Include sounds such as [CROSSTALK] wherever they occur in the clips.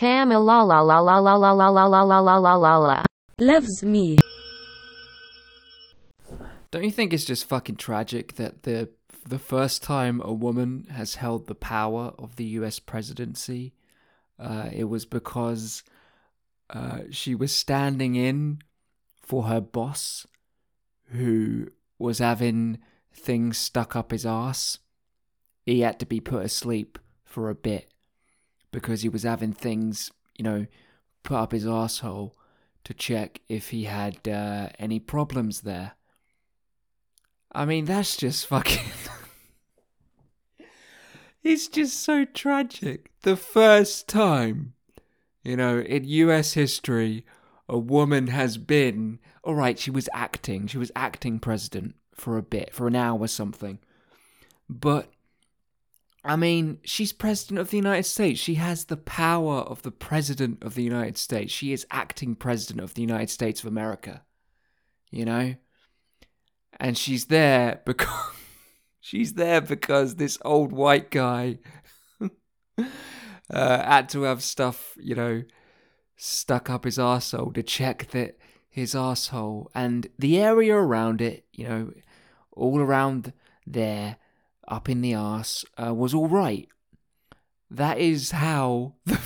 Cam la la la la la la la la la la la la la la. loves me. Don't you think it's just fucking tragic that the the first time a woman has held the power of the U.S. presidency, uh, it was because uh, she was standing in for her boss, who was having things stuck up his ass. He had to be put asleep for a bit because he was having things, you know, put up his asshole to check if he had uh, any problems there. I mean, that's just fucking. [LAUGHS] it's just so tragic. The first time, you know, in US history, a woman has been. Alright, she was acting. She was acting president for a bit, for an hour or something. But. I mean, she's president of the United States. She has the power of the president of the United States. She is acting president of the United States of America. You know? and she's there because [LAUGHS] she's there because this old white guy [LAUGHS] uh, had to have stuff, you know, stuck up his arsehole to check that his arsehole and the area around it, you know, all around there, up in the arse, uh, was all right. That is how [LAUGHS] the,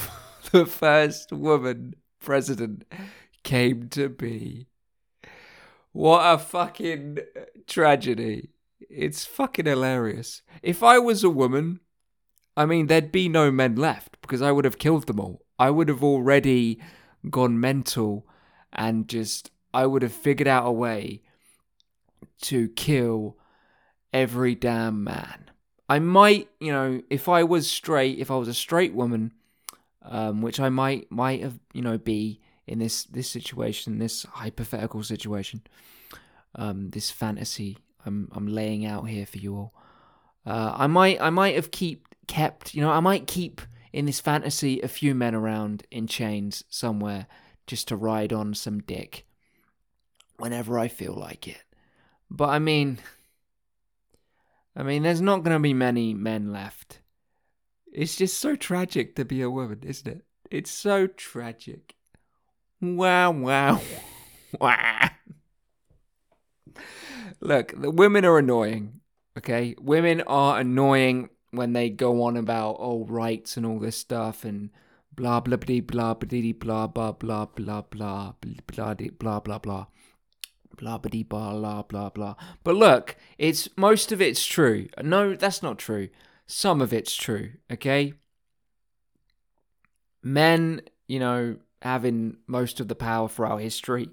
the first woman president came to be. What a fucking tragedy. It's fucking hilarious. If I was a woman, I mean, there'd be no men left because I would have killed them all. I would have already gone mental and just, I would have figured out a way to kill every damn man. I might, you know, if I was straight, if I was a straight woman, um, which I might might have, you know, be, in this this situation, this hypothetical situation, um, this fantasy I'm I'm laying out here for you all. Uh, I might I might have keep kept you know I might keep in this fantasy a few men around in chains somewhere just to ride on some dick whenever I feel like it. But I mean, I mean, there's not going to be many men left. It's just so tragic to be a woman, isn't it? It's so tragic. Wow, wow, wow. Look, the women are annoying. Okay, women are annoying when they go on about oh rights and all this stuff and blah blah blah blah blah blah blah blah blah blah blah blah blah blah blah blah blah blah blah blah. But look, it's most of it's true. No, that's not true. Some of it's true. Okay. Men, you know, having most of the power for our history.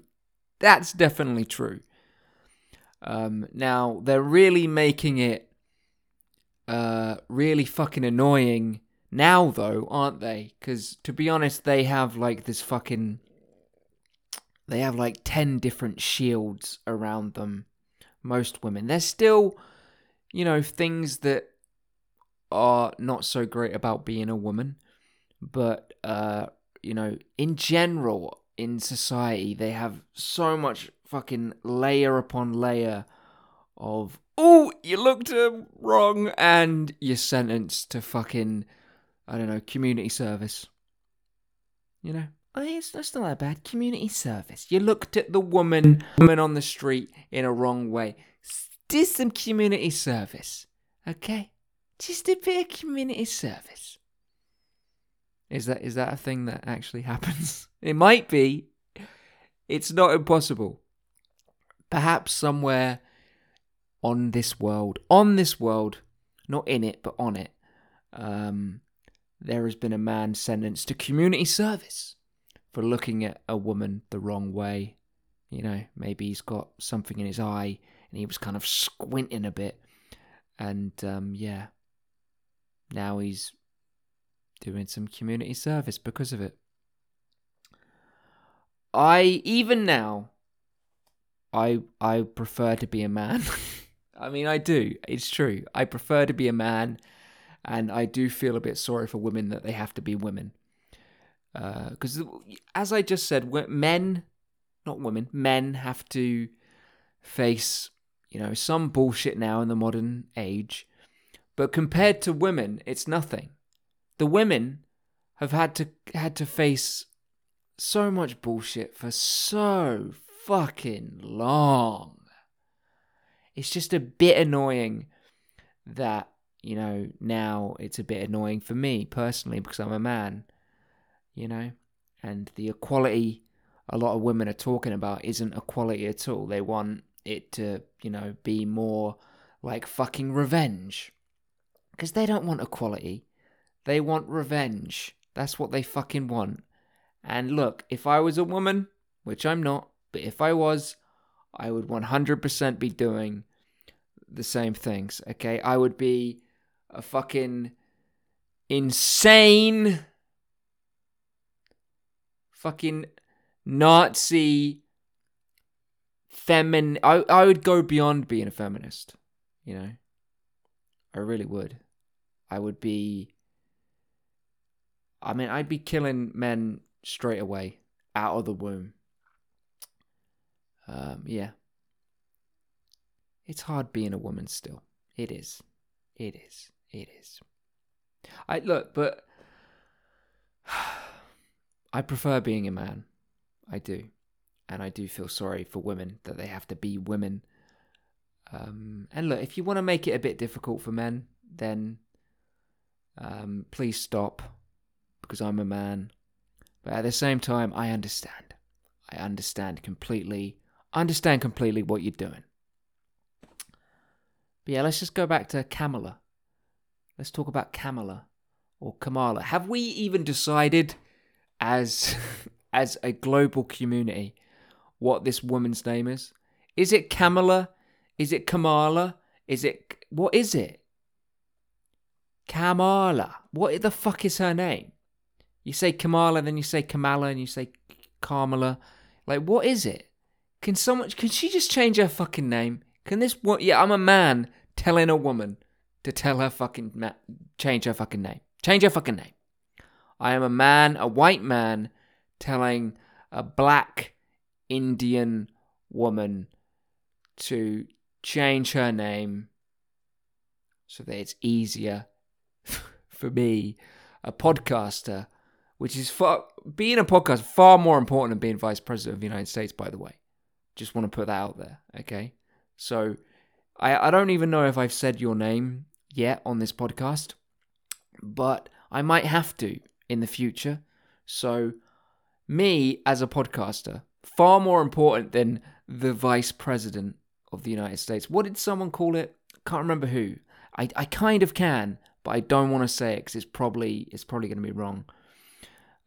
That's definitely true. Um, now, they're really making it uh, really fucking annoying now, though, aren't they? Because, to be honest, they have like this fucking. They have like 10 different shields around them. Most women. There's still, you know, things that are not so great about being a woman. But, uh, you know, in general, in society, they have so much fucking layer upon layer of, oh, you looked uh, wrong, and you're sentenced to fucking, I don't know, community service. You know? Oh, it's, that's not that bad. Community service. You looked at the woman, woman on the street in a wrong way. Do some community service. Okay? Just a bit of community service. Is that is that a thing that actually [LAUGHS] happens? It might be. It's not impossible. Perhaps somewhere on this world, on this world, not in it, but on it, um, there has been a man sentenced to community service for looking at a woman the wrong way. You know, maybe he's got something in his eye and he was kind of squinting a bit. And um, yeah, now he's doing some community service because of it. I even now I I prefer to be a man. [LAUGHS] I mean I do. It's true. I prefer to be a man and I do feel a bit sorry for women that they have to be women. Because uh, as I just said, men, not women, men have to face, you know, some bullshit now in the modern age. But compared to women, it's nothing. The women have had to had to face so much bullshit for so fucking long. It's just a bit annoying that, you know, now it's a bit annoying for me personally because I'm a man, you know, and the equality a lot of women are talking about isn't equality at all. They want it to, you know, be more like fucking revenge. Because they don't want equality. They want revenge. That's what they fucking want. And look, if I was a woman, which I'm not, but if I was, I would 100% be doing the same things, okay? I would be a fucking insane fucking Nazi femin I I would go beyond being a feminist, you know. I really would. I would be I mean, I'd be killing men straight away out of the womb. Um, yeah. It's hard being a woman still. It is. It is. It is. I look, but [SIGHS] I prefer being a man. I do. And I do feel sorry for women that they have to be women. Um, and look, if you want to make it a bit difficult for men, then um, please stop because I'm a man. But at the same time, I understand. I understand completely. Understand completely what you're doing. But yeah, let's just go back to Kamala. Let's talk about Kamala or Kamala. Have we even decided as [LAUGHS] as a global community what this woman's name is? Is it Kamala? Is it Kamala? Is it what is it? Kamala. What the fuck is her name? You say Kamala, then you say Kamala, and you say Kamala. Like, what is it? Can someone? Can she just change her fucking name? Can this? What? Yeah, I'm a man telling a woman to tell her fucking ma- change her fucking name. Change her fucking name. I am a man, a white man, telling a black Indian woman to change her name so that it's easier [LAUGHS] for me, a podcaster, which is far being a podcast far more important than being vice president of the United States. By the way, just want to put that out there. Okay, so I I don't even know if I've said your name yet on this podcast, but I might have to in the future. So me as a podcaster, far more important than the vice president of the United States. What did someone call it? Can't remember who. I, I kind of can, but I don't want to say it because it's probably it's probably going to be wrong.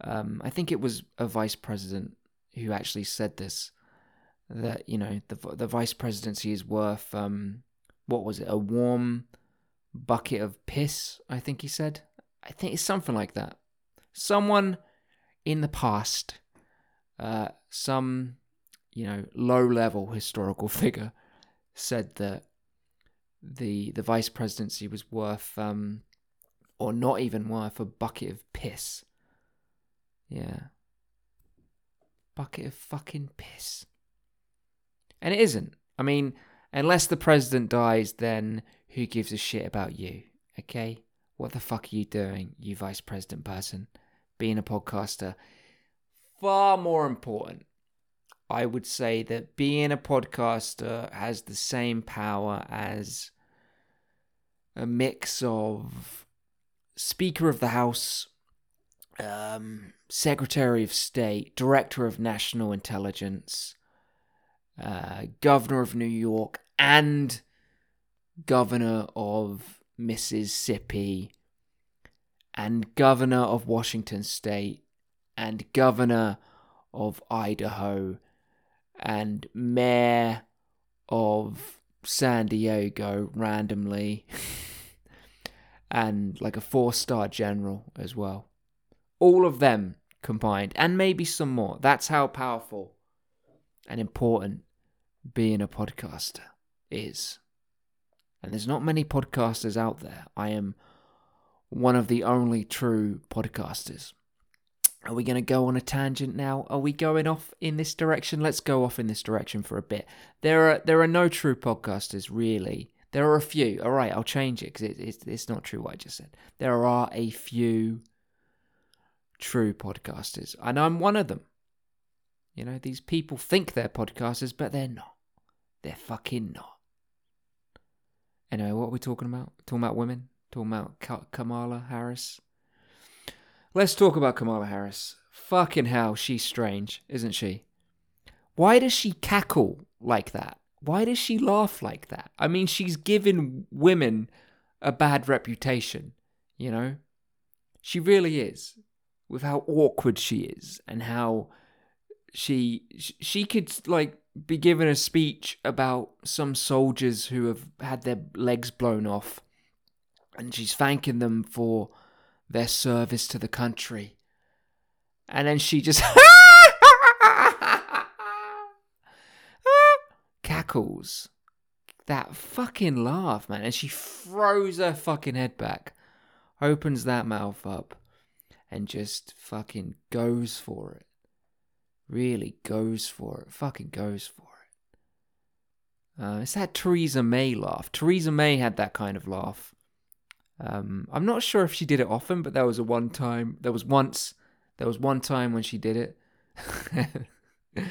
Um, I think it was a vice president who actually said this that you know the the vice presidency is worth um, what was it a warm bucket of piss I think he said I think it's something like that someone in the past uh, some you know low level historical [LAUGHS] figure said that the the vice presidency was worth um, or not even worth a bucket of piss yeah. Bucket of fucking piss. And it isn't. I mean, unless the president dies, then who gives a shit about you? Okay? What the fuck are you doing, you vice president person? Being a podcaster. Far more important. I would say that being a podcaster has the same power as a mix of Speaker of the House, um, Secretary of State, Director of National Intelligence, uh, Governor of New York, and Governor of Mississippi, and Governor of Washington State, and Governor of Idaho, and Mayor of San Diego randomly, [LAUGHS] and like a four star general as well. All of them combined, and maybe some more. That's how powerful and important being a podcaster is. And there's not many podcasters out there. I am one of the only true podcasters. Are we going to go on a tangent now? Are we going off in this direction? Let's go off in this direction for a bit. There are there are no true podcasters really. There are a few. All right, I'll change it because it, it's it's not true what I just said. There are a few true podcasters. And I'm one of them. You know, these people think they're podcasters, but they're not. They're fucking not. Anyway, what are we talking about? Talking about women? Talking about Kamala Harris? Let's talk about Kamala Harris. Fucking hell, she's strange, isn't she? Why does she cackle like that? Why does she laugh like that? I mean, she's given women a bad reputation, you know? She really is. With how awkward she is and how she she could like be given a speech about some soldiers who have had their legs blown off and she's thanking them for their service to the country and then she just [LAUGHS] cackles that fucking laugh man and she throws her fucking head back opens that mouth up and just fucking goes for it really goes for it, fucking goes for it. Uh, it's that Theresa May laugh. Theresa May had that kind of laugh. Um, I'm not sure if she did it often, but there was a one time. There was once. There was one time when she did it, [LAUGHS]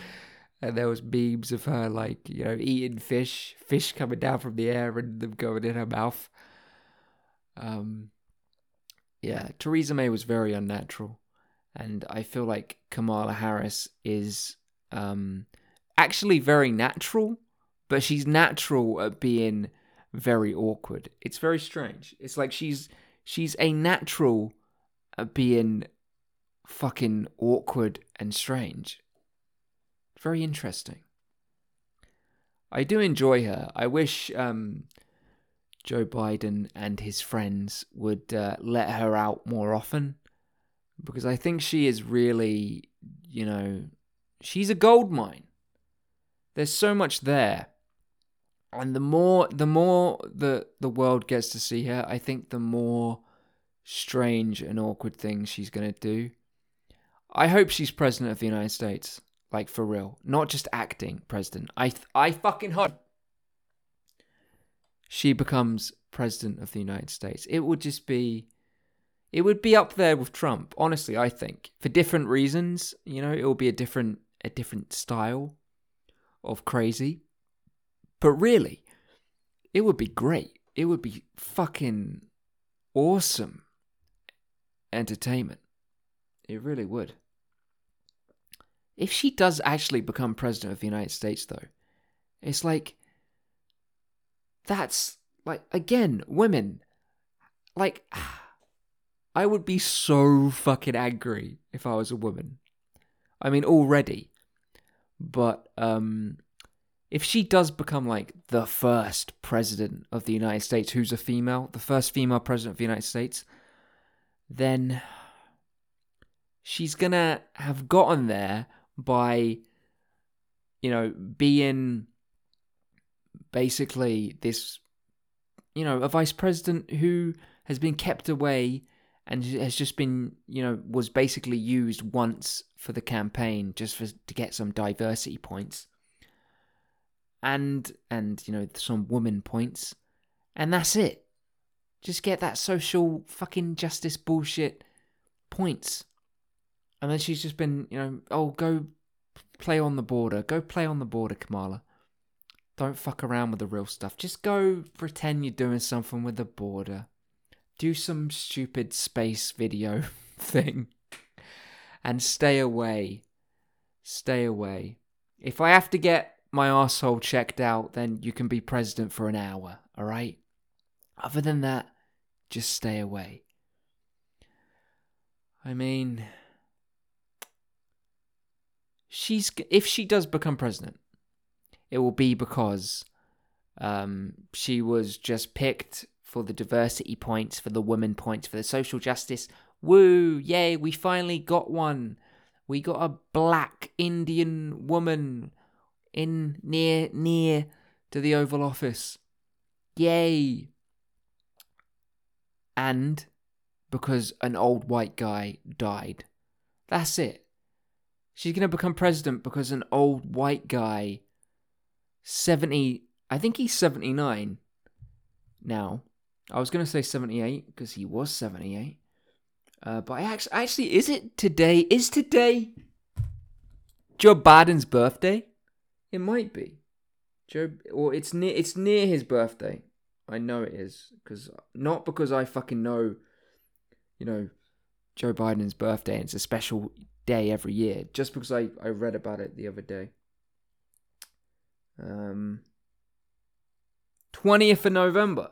and there was memes of her like you know eating fish, fish coming down from the air and them going in her mouth. Um, yeah, Theresa May was very unnatural and I feel like Kamala Harris is um, actually very natural, but she's natural at being very awkward. It's very strange. It's like she's she's a natural at being fucking awkward and strange. Very interesting. I do enjoy her. I wish um, Joe Biden and his friends would uh, let her out more often because I think she is really, you know, she's a gold mine. There's so much there. And the more the more the the world gets to see her, I think the more strange and awkward things she's going to do. I hope she's president of the United States, like for real, not just acting president. I I fucking hope she becomes president of the United States. It would just be it would be up there with Trump, honestly, I think. For different reasons, you know, it will be a different a different style of crazy. But really, it would be great. It would be fucking awesome entertainment. It really would. If she does actually become president of the United States, though, it's like that's like again, women like [SIGHS] I would be so fucking angry if I was a woman. I mean, already. But um, if she does become like the first president of the United States who's a female, the first female president of the United States, then she's gonna have gotten there by, you know, being basically this, you know, a vice president who has been kept away and has just been, you know, was basically used once for the campaign just for to get some diversity points. And and you know some woman points, and that's it. Just get that social fucking justice bullshit points. And then she's just been, you know, oh, go play on the border. Go play on the border, Kamala. Don't fuck around with the real stuff. Just go pretend you're doing something with the border do some stupid space video [LAUGHS] thing and stay away. Stay away. If I have to get my asshole checked out, then you can be president for an hour, alright? Other than that, just stay away. I mean, she's if she does become president, it will be because um, she was just picked for the diversity points, for the women points, for the social justice. Woo! Yay! We finally got one. We got a black Indian woman in near near to the Oval Office. Yay! And because an old white guy died. That's it. She's going to become president because an old white guy, 70, I think he's 79 now, I was going to say 78 because he was 78. Uh, but I actually, actually, is it today? Is today Joe Biden's birthday? It might be. Joe, or it's near. It's near his birthday. I know it is because not because I fucking know, you know, Joe Biden's birthday. And it's a special day every year. Just because I I read about it the other day. Um, twentieth of November.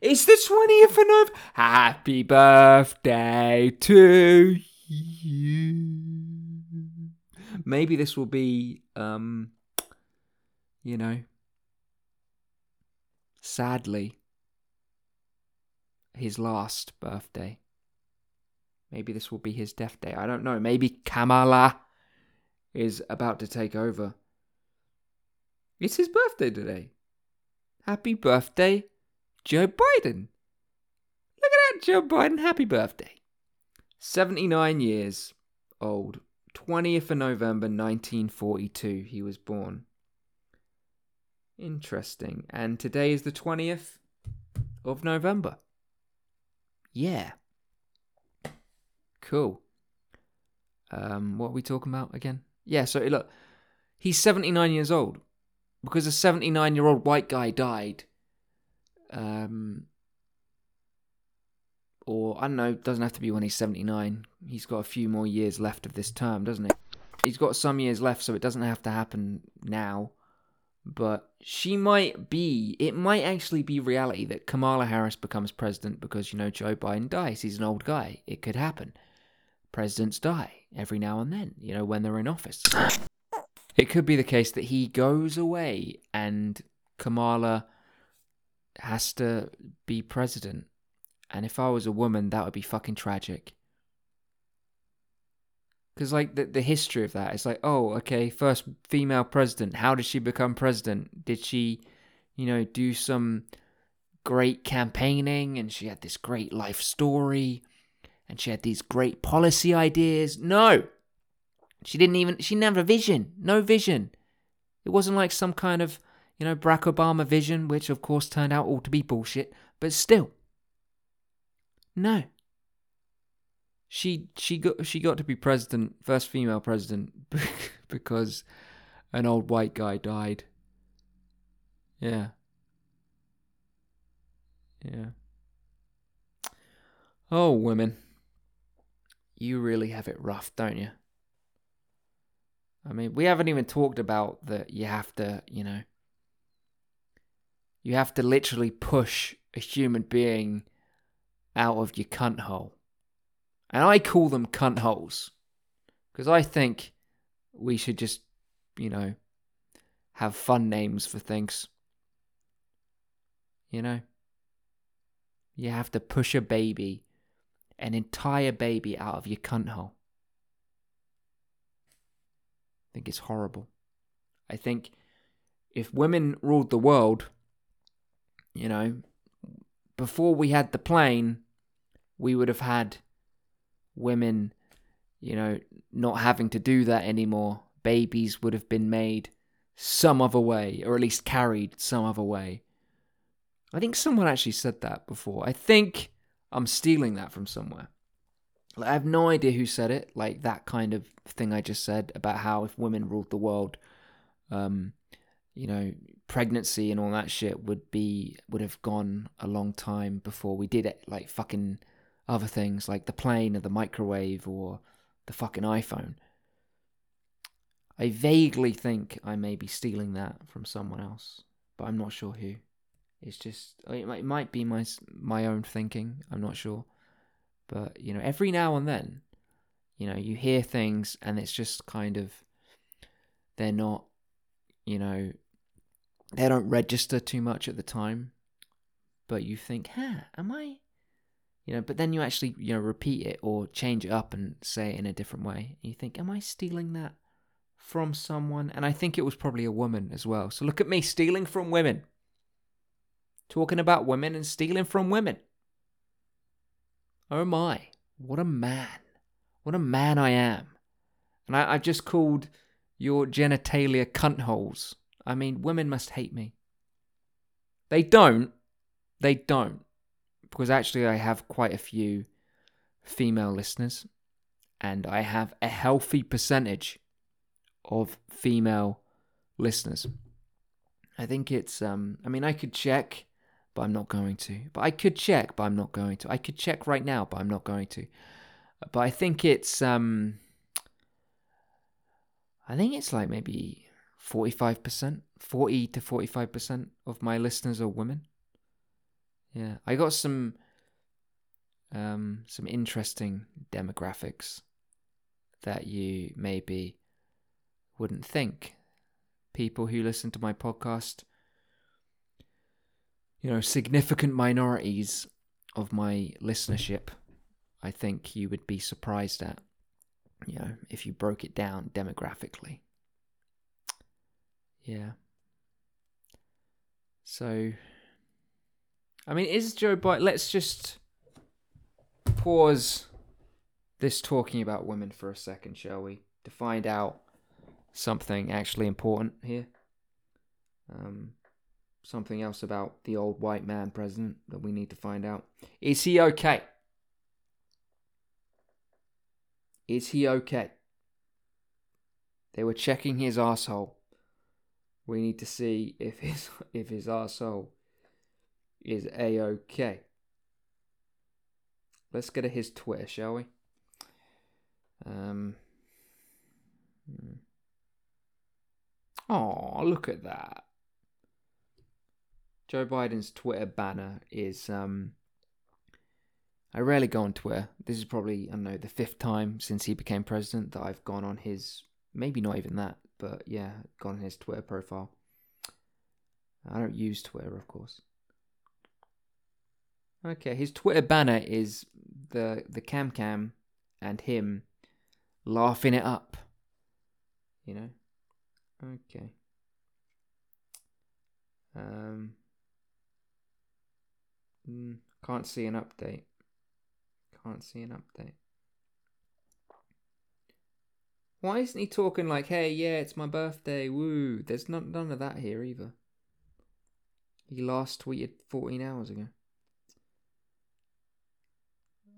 It's the twentieth of November. Happy birthday to you. Maybe this will be, um, you know, sadly, his last birthday. Maybe this will be his death day. I don't know. Maybe Kamala is about to take over. It's his birthday today. Happy birthday, Joe Biden. Look at that, Joe Biden. Happy birthday. 79 years old. 20th of November 1942, he was born. Interesting. And today is the 20th of November. Yeah. Cool. Um, what are we talking about again? Yeah, so look, he's 79 years old because a 79 year old white guy died. Um, or I don't know, doesn't have to be when he's 79. He's got a few more years left of this term, doesn't he? He's got some years left, so it doesn't have to happen now. But she might be, it might actually be reality that Kamala Harris becomes president because, you know, Joe Biden dies. He's an old guy. It could happen. Presidents die every now and then, you know, when they're in office. It could be the case that he goes away and Kamala has to be president. And if I was a woman, that would be fucking tragic. Because, like, the, the history of that is like, oh, okay, first female president. How did she become president? Did she, you know, do some great campaigning and she had this great life story and she had these great policy ideas? No. She didn't even, she never vision. No vision. It wasn't like some kind of, you know, Barack Obama vision, which of course turned out all to be bullshit, but still. No she she got she got to be president, first female president, [LAUGHS] because an old white guy died. Yeah. Yeah. Oh, women. You really have it rough, don't you? I mean, we haven't even talked about that you have to, you know, you have to literally push a human being out of your cunt hole. And I call them cunt holes. Because I think we should just, you know, have fun names for things. You know? You have to push a baby, an entire baby, out of your cunt hole. I think it's horrible. I think if women ruled the world, you know, before we had the plane, we would have had women, you know, not having to do that anymore. Babies would have been made some other way, or at least carried some other way. I think someone actually said that before. I think I'm stealing that from somewhere. Like, I have no idea who said it, like that kind of thing I just said about how if women ruled the world, um, you know, pregnancy and all that shit would be would have gone a long time before we did it. Like fucking other things like the plane or the microwave or the fucking iPhone. I vaguely think I may be stealing that from someone else, but I'm not sure who. It's just it might be my my own thinking. I'm not sure, but you know, every now and then, you know, you hear things and it's just kind of they're not, you know, they don't register too much at the time, but you think, "Huh, am I you know but then you actually you know repeat it or change it up and say it in a different way. And you think am i stealing that from someone? And i think it was probably a woman as well. So look at me stealing from women. Talking about women and stealing from women. Oh my what a man. What a man i am. And I, i've just called your genitalia cunt holes. I mean women must hate me. They don't. They don't because actually I have quite a few female listeners, and I have a healthy percentage of female listeners. I think it's um I mean I could check but I'm not going to. But I could check but I'm not going to. I could check right now but I'm not going to. But I think it's um I think it's like maybe 45%, 40 to 45% of my listeners are women. Yeah, I got some um some interesting demographics that you maybe wouldn't think. People who listen to my podcast, you know, significant minorities of my listenership, I think you would be surprised at, you know, if you broke it down demographically. Yeah. So, I mean, is Joe Biden. Let's just pause this talking about women for a second, shall we? To find out something actually important here. Um, something else about the old white man president that we need to find out. Is he okay? Is he okay? They were checking his asshole. We need to see if his [LAUGHS] if his asshole is a okay. Let's get to his Twitter, shall we? Um. Oh, look at that. Joe Biden's Twitter banner is um I rarely go on Twitter. This is probably, I don't know, the fifth time since he became president that I've gone on his maybe not even that, but yeah, gone on his Twitter profile. I don't use Twitter, of course. Okay, his Twitter banner is the the cam cam and him laughing it up. You know? Okay. Um mm, can't see an update. Can't see an update. Why isn't he talking like, "Hey, yeah, it's my birthday, woo"? There's not none of that here either. He last tweeted 14 hours ago.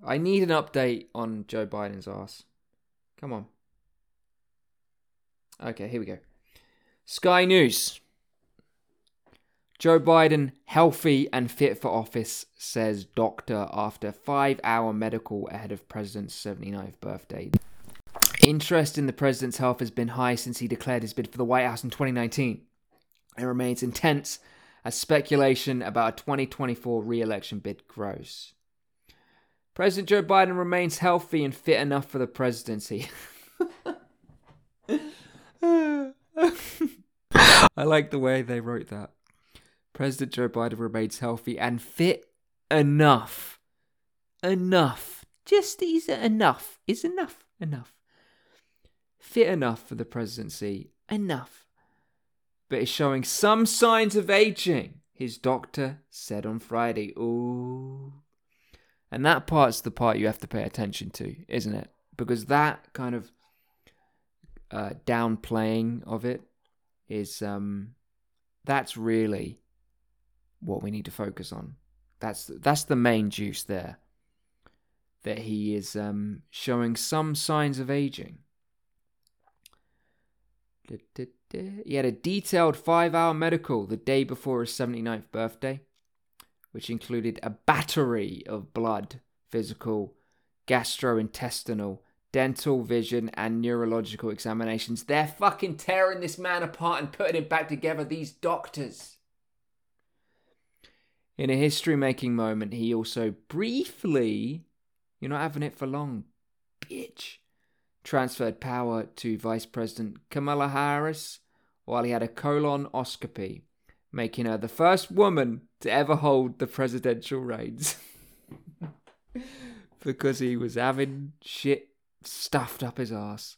I need an update on Joe Biden's ass. Come on. Okay, here we go. Sky News. Joe Biden, healthy and fit for office, says doctor after five hour medical ahead of president's 79th birthday. Interest in the president's health has been high since he declared his bid for the White House in 2019. It remains intense as speculation about a 2024 re election bid grows. President Joe Biden remains healthy and fit enough for the presidency. I like the way they wrote that. President Joe Biden remains healthy and fit enough. Enough. Just is enough. Is enough. Enough. Fit enough for the presidency. Enough. But is showing some signs of aging, his doctor said on Friday. Ooh. And that part's the part you have to pay attention to, isn't it? Because that kind of uh, downplaying of it is um, that's really what we need to focus on. That's that's the main juice there. That he is um, showing some signs of aging. He had a detailed five-hour medical the day before his 79th birthday, which included a battery of blood, physical, gastrointestinal, dental, vision, and neurological examinations. They're fucking tearing this man apart and putting him back together, these doctors. In a history making moment, he also briefly, you're not having it for long, bitch, transferred power to Vice President Kamala Harris while he had a colonoscopy, making her the first woman to ever hold the presidential reins. [LAUGHS] because he was having shit stuffed up his ass.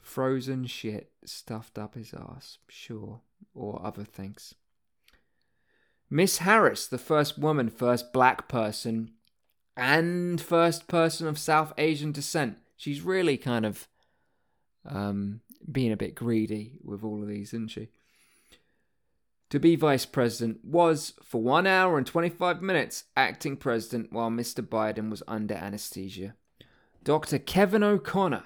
Frozen shit stuffed up his ass, sure, or other things. Miss Harris, the first woman, first black person, and first person of South Asian descent. She's really kind of um, being a bit greedy with all of these, isn't she? To be vice president was for one hour and 25 minutes acting president while Mr. Biden was under anesthesia. Dr. Kevin O'Connor,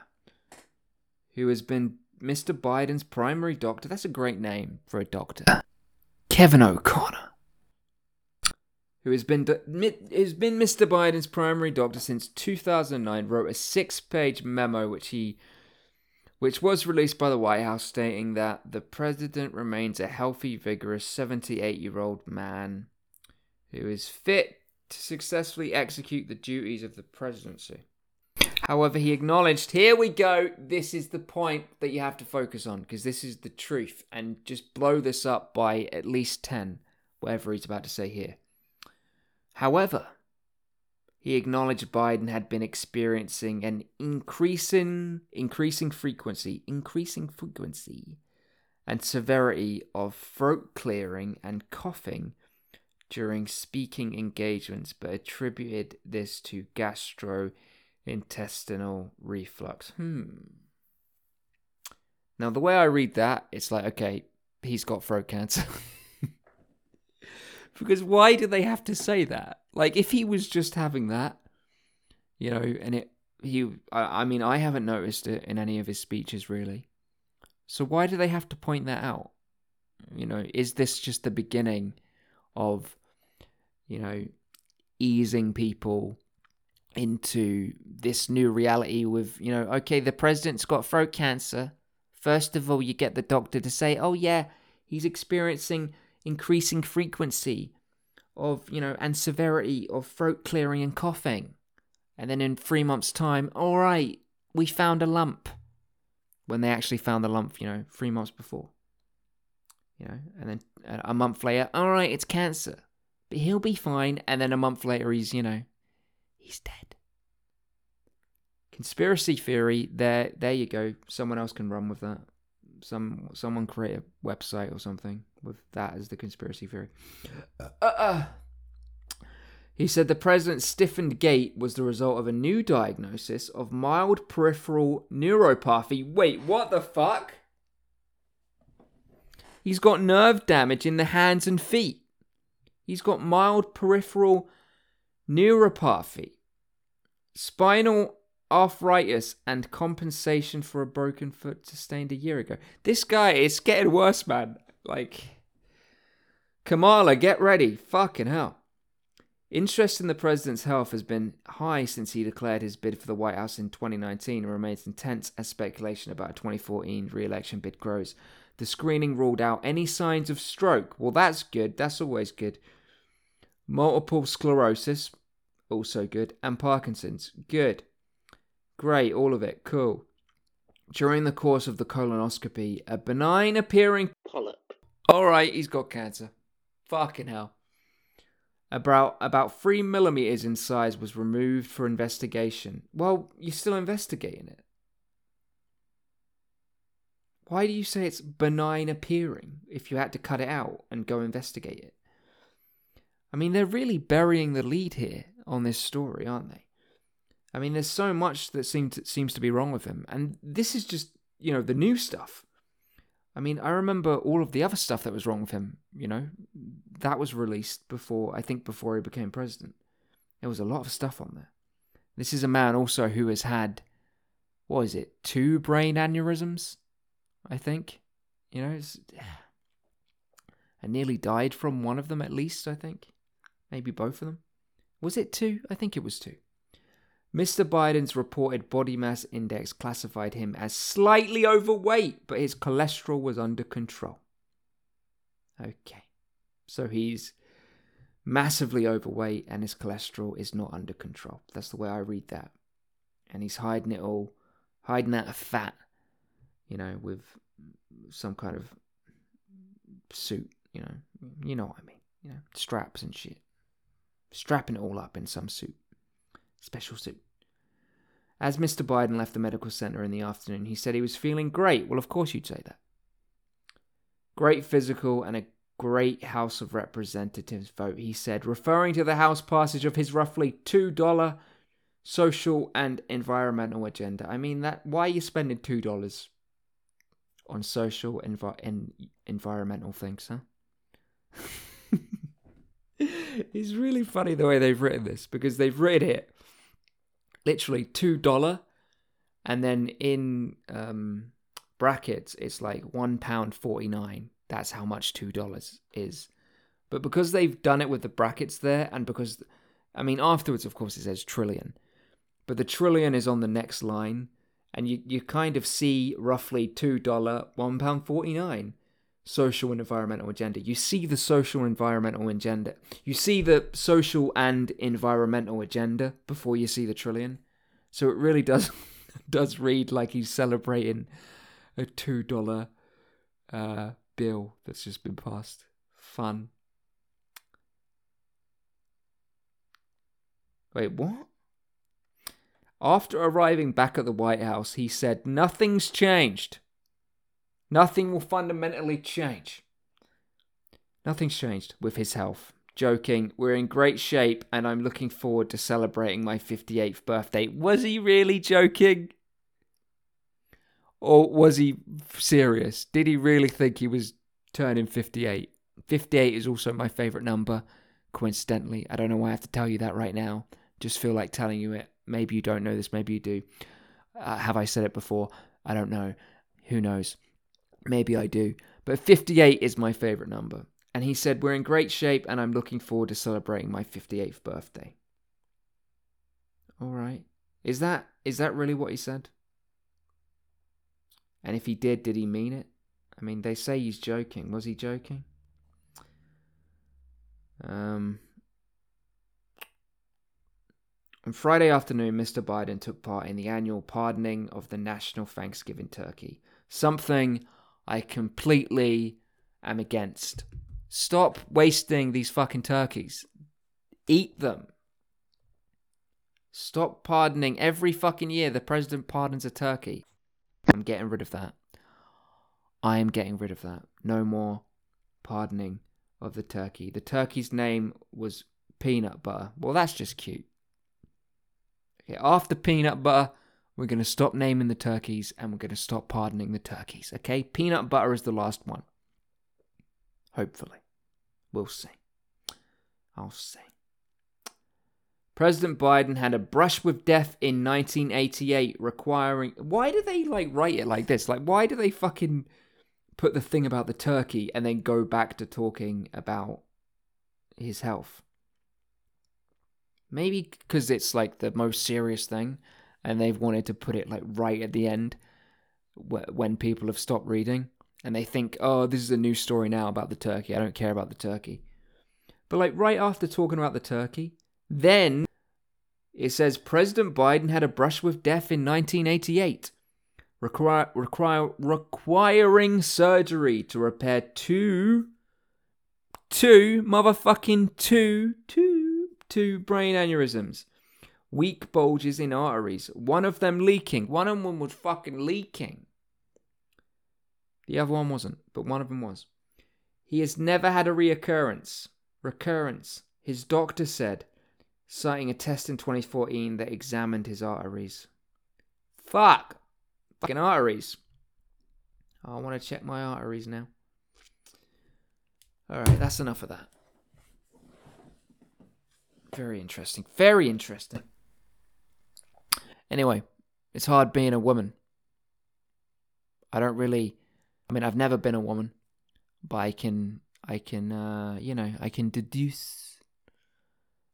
who has been Mr. Biden's primary doctor, that's a great name for a doctor. Kevin O'Connor, who has been has been Mr. Biden's primary doctor since 2009, wrote a six-page memo which he which was released by the White House stating that the president remains a healthy, vigorous 78 year old man who is fit to successfully execute the duties of the presidency. However, he acknowledged, here we go, this is the point that you have to focus on because this is the truth, and just blow this up by at least 10, whatever he's about to say here. However, he acknowledged Biden had been experiencing an increasing increasing frequency, increasing frequency and severity of throat clearing and coughing during speaking engagements, but attributed this to gastrointestinal reflux. Hmm. Now, the way I read that, it's like, okay, he's got throat cancer. [LAUGHS] because why do they have to say that? Like, if he was just having that, you know, and it, he, I, I mean, I haven't noticed it in any of his speeches really. So why do they have to point that out? You know, is this just the beginning of, you know, easing people into this new reality with, you know, okay, the president's got throat cancer. First of all, you get the doctor to say, oh, yeah, he's experiencing increasing frequency of, you know, and severity of throat clearing and coughing. And then in three months' time, all right, we found a lump. When they actually found the lump, you know, three months before. You know, and then uh, a month later, all right, it's cancer. But he'll be fine. And then a month later, he's, you know, he's dead. Conspiracy theory, there there you go. Someone else can run with that. Some someone create a website or something with that as the conspiracy theory. Uh, uh. He said the president's stiffened gait was the result of a new diagnosis of mild peripheral neuropathy. Wait, what the fuck? He's got nerve damage in the hands and feet. He's got mild peripheral neuropathy, spinal arthritis, and compensation for a broken foot sustained a year ago. This guy is getting worse, man. Like, Kamala, get ready. Fucking hell. Interest in the president's health has been high since he declared his bid for the White House in 2019 and remains intense as speculation about a 2014 re election bid grows. The screening ruled out any signs of stroke. Well, that's good. That's always good. Multiple sclerosis, also good. And Parkinson's, good. Great, all of it. Cool. During the course of the colonoscopy, a benign appearing polyp. Alright, he's got cancer. Fucking hell. About about three millimeters in size was removed for investigation. Well, you're still investigating it. Why do you say it's benign appearing if you had to cut it out and go investigate it? I mean, they're really burying the lead here on this story, aren't they? I mean, there's so much that seems to, seems to be wrong with him, and this is just you know the new stuff. I mean, I remember all of the other stuff that was wrong with him. You know, that was released before I think before he became president. There was a lot of stuff on there. This is a man also who has had what is it, two brain aneurysms, I think. You know, [SIGHS] and nearly died from one of them at least. I think, maybe both of them. Was it two? I think it was two. Mr. Biden's reported body mass index classified him as slightly overweight, but his cholesterol was under control. Okay. So he's massively overweight and his cholesterol is not under control. That's the way I read that. And he's hiding it all, hiding that fat, you know, with some kind of suit, you know. You know what I mean. You know, straps and shit. Strapping it all up in some suit. Special suit. As Mr. Biden left the medical center in the afternoon, he said he was feeling great. Well, of course you'd say that. Great physical and a great House of Representatives vote, he said, referring to the House passage of his roughly $2 social and environmental agenda. I mean, that why are you spending $2 on social and environmental things, huh? [LAUGHS] it's really funny the way they've written this because they've written it literally two dollar, and then in um, brackets it's like one pound forty nine. That's how much two dollars is. But because they've done it with the brackets there, and because I mean afterwards, of course, it says trillion, but the trillion is on the next line, and you you kind of see roughly two dollar one pound forty nine social and environmental agenda. You see the social and environmental agenda. You see the social and environmental agenda before you see the trillion. So it really does [LAUGHS] does read like he's celebrating a two dollar uh, bill that's just been passed. Fun. Wait, what? After arriving back at the White House, he said, Nothing's changed. Nothing will fundamentally change. Nothing's changed with his health. Joking, we're in great shape and I'm looking forward to celebrating my 58th birthday. Was he really joking? Or was he serious? Did he really think he was turning 58? 58 is also my favourite number, coincidentally. I don't know why I have to tell you that right now. Just feel like telling you it. Maybe you don't know this, maybe you do. Uh, have I said it before? I don't know. Who knows? Maybe I do. But 58 is my favourite number. And he said, We're in great shape and I'm looking forward to celebrating my 58th birthday. All right. Is that is that really what he said? And if he did, did he mean it? I mean, they say he's joking. Was he joking? Um, on Friday afternoon, Mr. Biden took part in the annual pardoning of the National Thanksgiving Turkey, something I completely am against. Stop wasting these fucking turkeys. Eat them. Stop pardoning every fucking year. The president pardons a turkey. I'm getting rid of that. I am getting rid of that. No more pardoning of the turkey. The turkey's name was peanut butter. Well, that's just cute. Okay, after peanut butter, we're going to stop naming the turkeys and we're going to stop pardoning the turkeys. Okay? Peanut butter is the last one. Hopefully. We'll see. I'll see. President Biden had a brush with death in 1988, requiring. Why do they like write it like this? Like, why do they fucking put the thing about the turkey and then go back to talking about his health? Maybe because it's like the most serious thing, and they've wanted to put it like right at the end when people have stopped reading and they think, oh, this is a new story now about the turkey. I don't care about the turkey. But like right after talking about the turkey, then it says President Biden had a brush with death in 1988, require, require, requiring surgery to repair two, two motherfucking two, two, two brain aneurysms weak bulges in arteries, one of them leaking. One of them was fucking leaking. The other one wasn't, but one of them was. He has never had a reoccurrence. Recurrence, his doctor said, citing a test in 2014 that examined his arteries. Fuck! Fucking arteries. I want to check my arteries now. Alright, that's enough of that. Very interesting. Very interesting. Anyway, it's hard being a woman. I don't really I mean I've never been a woman, but I can I can uh you know, I can deduce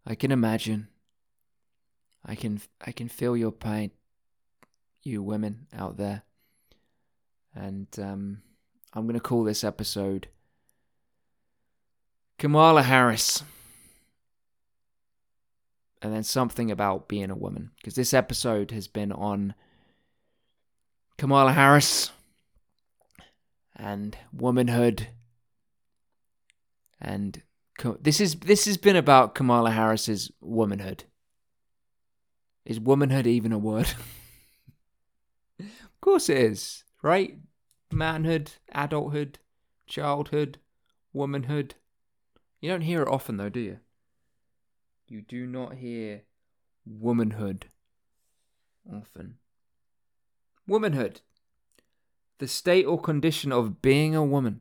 I can imagine I can I can feel your pain you women out there. And um I'm to call this episode Kamala Harris and then something about being a woman. Because this episode has been on Kamala Harris and womanhood. And this is this has been about Kamala Harris's womanhood. Is womanhood even a word? of course it is, right? Manhood, adulthood, childhood, womanhood. You don't hear it often though, do you? You do not hear womanhood often. Womanhood. The state or condition of being a woman.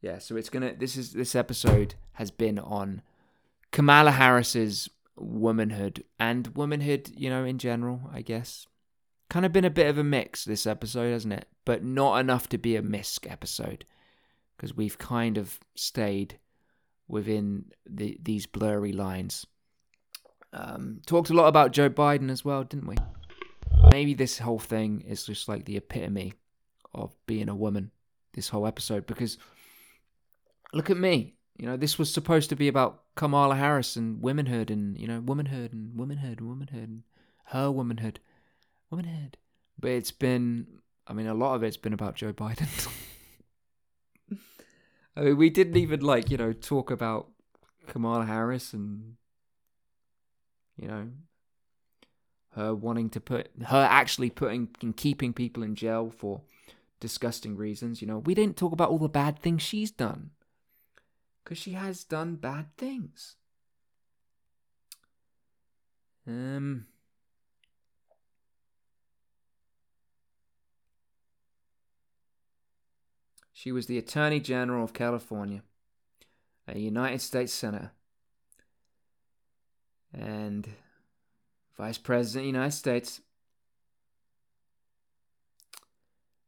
Yeah, so it's gonna. This is this episode has been on Kamala Harris's womanhood and womanhood, you know, in general. I guess kind of been a bit of a mix this episode, hasn't it? But not enough to be a misc episode because we've kind of stayed within the, these blurry lines. Um, talked a lot about Joe Biden as well, didn't we? Maybe this whole thing is just like the epitome of being a woman. This whole episode because look at me. You know, this was supposed to be about Kamala Harris and womanhood and, you know, womanhood and womanhood and womanhood and her womanhood. Womanhood. But it's been, I mean, a lot of it's been about Joe Biden. [LAUGHS] I mean, we didn't even, like, you know, talk about Kamala Harris and, you know, her wanting to put, her actually putting and keeping people in jail for disgusting reasons. You know, we didn't talk about all the bad things she's done because she has done bad things. Um. She was the Attorney General of California, a United States Senator, and Vice President of the United States,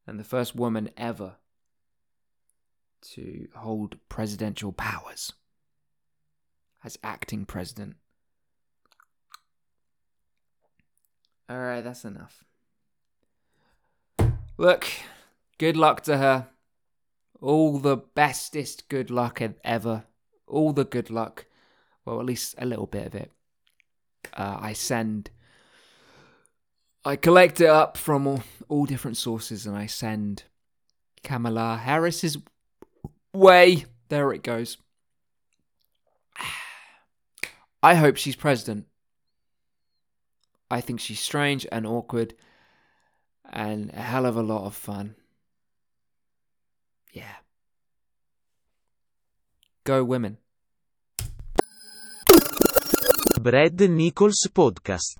and the first woman ever to hold presidential powers as acting president. Alright, that's enough. Look, good luck to her. All the bestest good luck ever. All the good luck. Well, at least a little bit of it. Uh, I send. I collect it up from all, all different sources and I send Kamala Harris's way. There it goes. [SIGHS] I hope she's president. I think she's strange and awkward and a hell of a lot of fun. Yeah. Go women. Brad Nichols Podcast